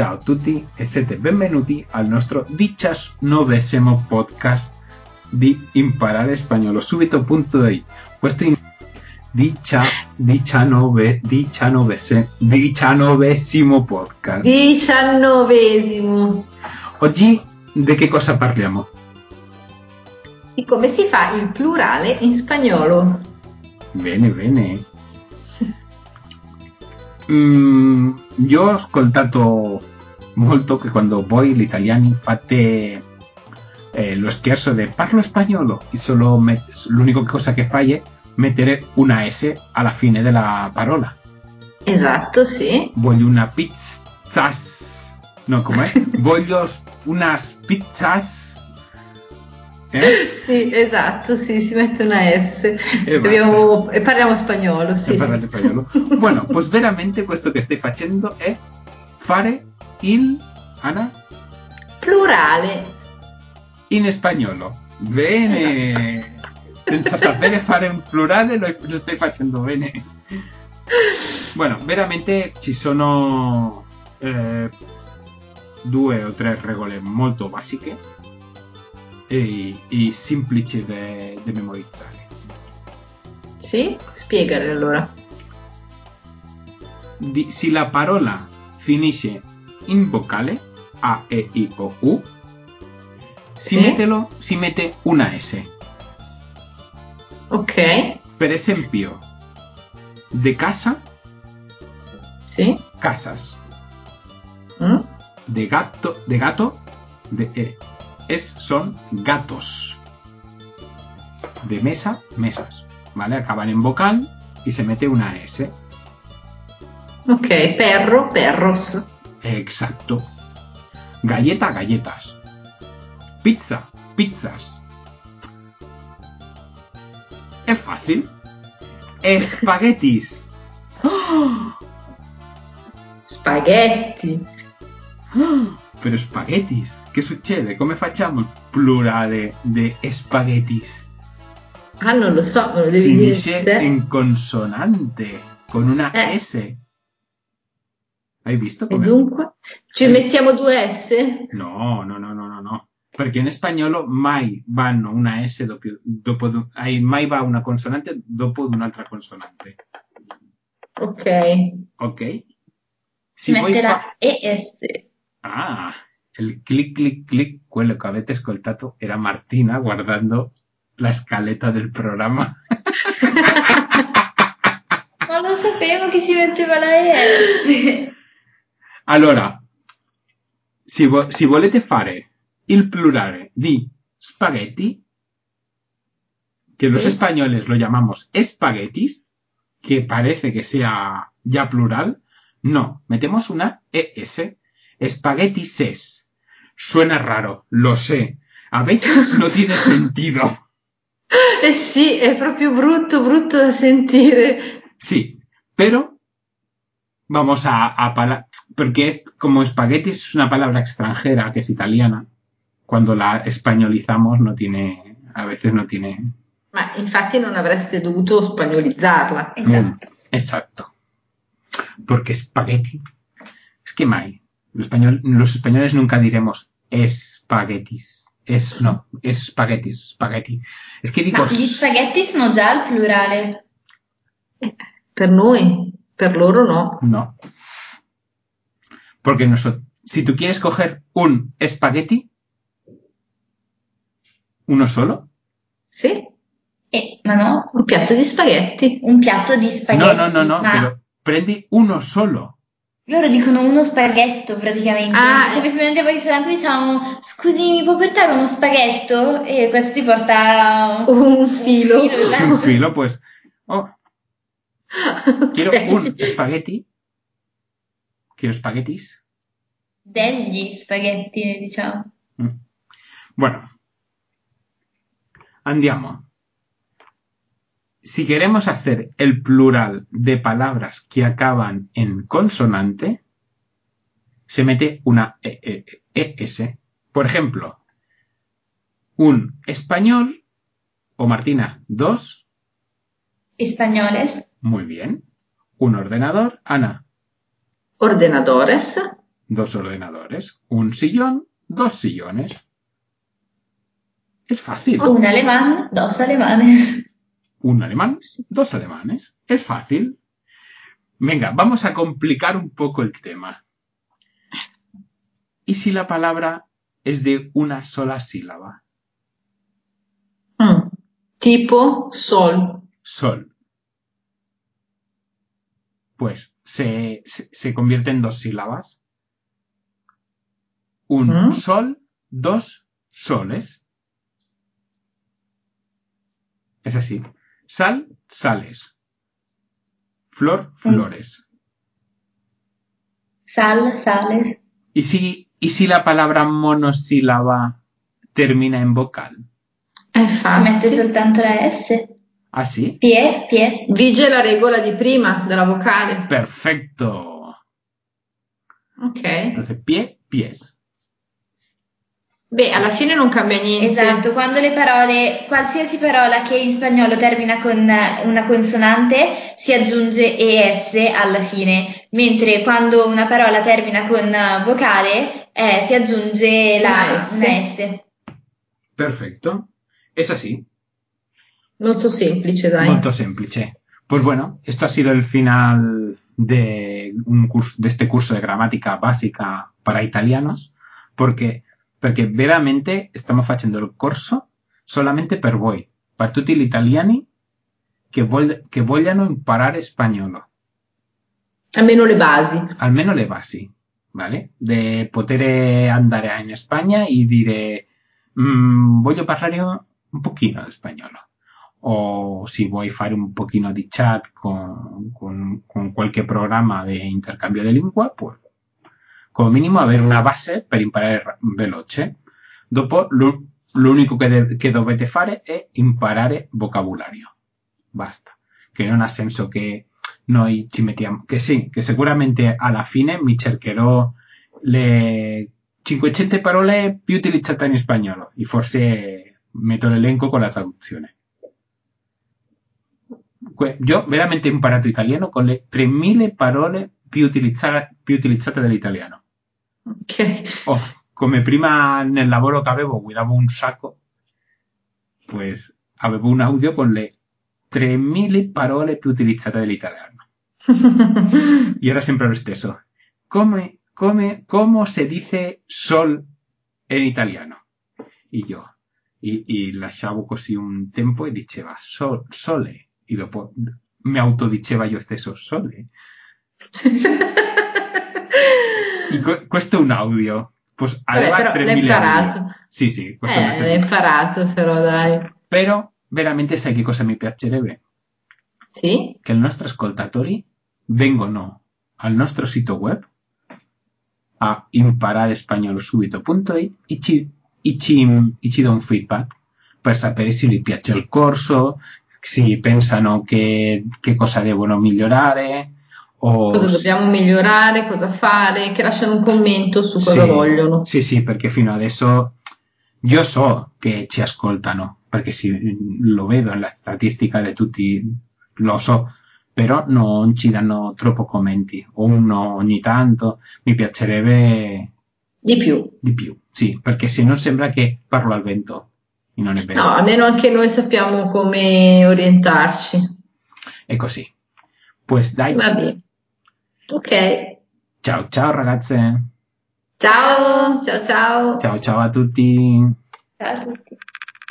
Ciao a tutti e siete benvenuti al nostro diciannovesimo podcast di Imparare Spagnolo Subito.it. Questo in dicia, diciannove, diciannovese, diciannovesimo podcast. Diciannovesimo. Oggi di che cosa parliamo? Di come si fa il plurale in spagnolo. Bene, bene. Mm, io ho ascoltato molto che quando voi gli italiani fate eh, lo scherzo de parlo spagnolo e solo met- l'unica cosa che fai è mettere una S alla fine della parola. Esatto, sì. Voglio una pizza. No, com'è? Voglio unas pizzas. Eh? Sì, esatto, sì, si mette una S. E Abbiamo- e parliamo spagnolo, sì. E parlate spagnolo. Bueno, pues veramente questo che stai facendo è fare il Ana Plurale. in spagnolo. Bene. Senza sapere fare un plurale lo, lo stai facendo bene. Bueno, veramente ci sono eh, due o tre regole molto basiche e, e semplici da memorizzare. Sì? Spiegale allora. Di- se la parola finisce in vocale A, E, I o U, si, Sì. mettelo- si mette una S. Ok. Per esempio, de casa, Sì. casas. Mm? De gato, de gato, de, eh, es, son gatos. De mesa, mesas. ¿Vale? Acaban en vocal y se mete una S. Ok, perro, perros. Exacto. Galleta, galletas. Pizza, pizzas. Es fácil. Espaguetis. Spaghetti. Pero spaghettis, che succede? Come facciamo il plurale di spaghettis? Ah, non lo so, me lo devi Finisce dire in consonante, con una Eh. S. Hai visto E come? dunque? Ci mettiamo due S? No, no, no, no, no, no. Perché in spagnolo mai vanno una S dopo, dopo mai va una consonante dopo un'altra consonante. Ok. Ok? Si mette fa- la ES. Ah, il clic clic clic, quello che avete ascoltato era Martina guardando la scaletta del programma. Ma lo sapevo che si metteva la ES. Allora, se, vo- se volete fare il plurale di spaghetti, que los Sí. españoles lo llamamos espaguetis, que parece que sea ya plural, no, metemos una ES, espaguetises. Suena raro, lo sé. A veces no tiene sentido. Eh sì, è proprio brutto, brutto da sentire. Sí, pero vamos a, a pala- porque es como espagueti es una palabra extranjera que es italiana. Cuando la españolizamos no tiene, a veces no tiene. Ma infatti non avreste dovuto spagnolizzarla. Esatto. Exacto. Porque espagueti. Es que mai. Los, español- los españoles nunca diremos espaguetis. Es, no, es espaguetis, spaghetti. Es que digo. Ma gli spaghetti sono già al plurale. Per noi, per loro no. No. Porque nosotros, si tú quieres coger un espagueti, uno solo, Sì? Eh, ma no, Un piatto di spaghetti. un piatto di no, spaghetti. no, no, no, ma pero prendi uno solo. loro dicono uno spaghetto praticamente. Ah, Come se noi andiamo al ristorante e diciamo scusi, mi può portare uno spaghetto? E questo ti porta Un filo. Un filo, Es esatto. un filo, pues. Oh, quiero Ok. un espagueti. Quiero espaguetis. degli spaghetti, diciamo. Mm. Bueno. Andiamo. Si queremos hacer el plural de palabras que acaban en consonante, se mete una E- E- ES. Por ejemplo, un español, o Martina, dos, Españoles, muy bien. Un ordenador, Ana, Ordenadores. dos ordenadores. Un sillón, dos sillones. Es fácil. Un alemán, dos alemanes. Un alemán, dos alemanes. Es fácil. Venga, vamos a complicar un poco el tema. ¿Y si la palabra es de una sola sílaba? Mm. Tipo sol. Sol. Pues se, se, se convierte en dos sílabas. Un ¿Mm? sol, dos soles. Es así. Sal, sales. Flor, flores. Sal, sales. ¿Y si, ¿Y si la palabra monosílaba termina en vocal? Si Infatti. mette soltanto la S. ¿Así? Pie, pies. Vige la regola di prima della vocale. Perfecto. Ok. Entonces, pie, pies. Beh, alla fine non cambia niente. Esatto, quando le parole, qualsiasi parola che in spagnolo termina con eh, una consonante si aggiunge ES alla fine, mentre quando una parola termina con eh, vocale eh, si aggiunge la Una S. S. Perfecto. Es así. Molto semplice, dai. Molto semplice. Pues bueno, esto ha sido el final de, un curso, de este curso de gramática básica para italianos, porque, perché veramente stiamo facendo il corso solamente per voi, per tutti gli italiani che, vog- che vogliano imparare spagnolo. Almeno le basi. almeno le basi, ¿vale? De poter andare in Spagna e dire "Mm, voglio parlare un pochino di spagnolo. O si vuoi fare un pochino di chat con, con, con qualche programma di intercambio di lingua, pues come minimo avere una base per imparare ra- veloce. Dopo lo- l'unico che, de- che dovete fare è imparare vocabolario. Basta. Che non ha senso che noi ci mettiamo, che sì, che sicuramente alla fine mi cercherò le 500 parole più utilizzate in spagnolo e forse metto l'elenco con la traduzione. Io veramente imparato italiano con le 3000 parole più, utilizza- più utilizzate dall'italiano. Ok. Oh, come prima nel lavoro che avevo guidavo un sacco, pues avevo un audio con le 3000 parole più utilizzate dall'italiano. Y era siempre lo stesso. Come, come, ¿Cómo se dice sol en italiano? Y yo. Y, y lasciavo così un tempo e diceva sol, sole. E dopo mi autodiceva io stesso sole. Que- questo è un audio. Pues Vabbè, però l'hai 3000 imparato. audio. Sì, sì, questo me Eh, lo l'hai imparato però, dai. Però veramente sai che cosa mi piacerebbe? Sì? Che i nostri ascoltatori vengono al nostro sito web a impararespagnolosubito.it e ci, e ci, e ci dà un feedback per sapere se gli piace il corso, se pensano che, che cosa devono migliorare o Cosa dobbiamo migliorare, cosa fare, che lasciano un commento su cosa Sì, vogliono. Sì, sì, perché fino adesso io so che ci ascoltano, perché sì, lo vedo nella statistica di tutti, lo so, però non ci danno troppo commenti, uno ogni tanto, mi piacerebbe Di più. di più, sì, perché se no sembra che parlo al vento, No, almeno anche noi sappiamo come orientarci. è così. Pues dai, Va bene. Ok. ciao ciao ragazze, Ciao, ciao, ciao. ciao ciao a tutti. Ciao a tutti.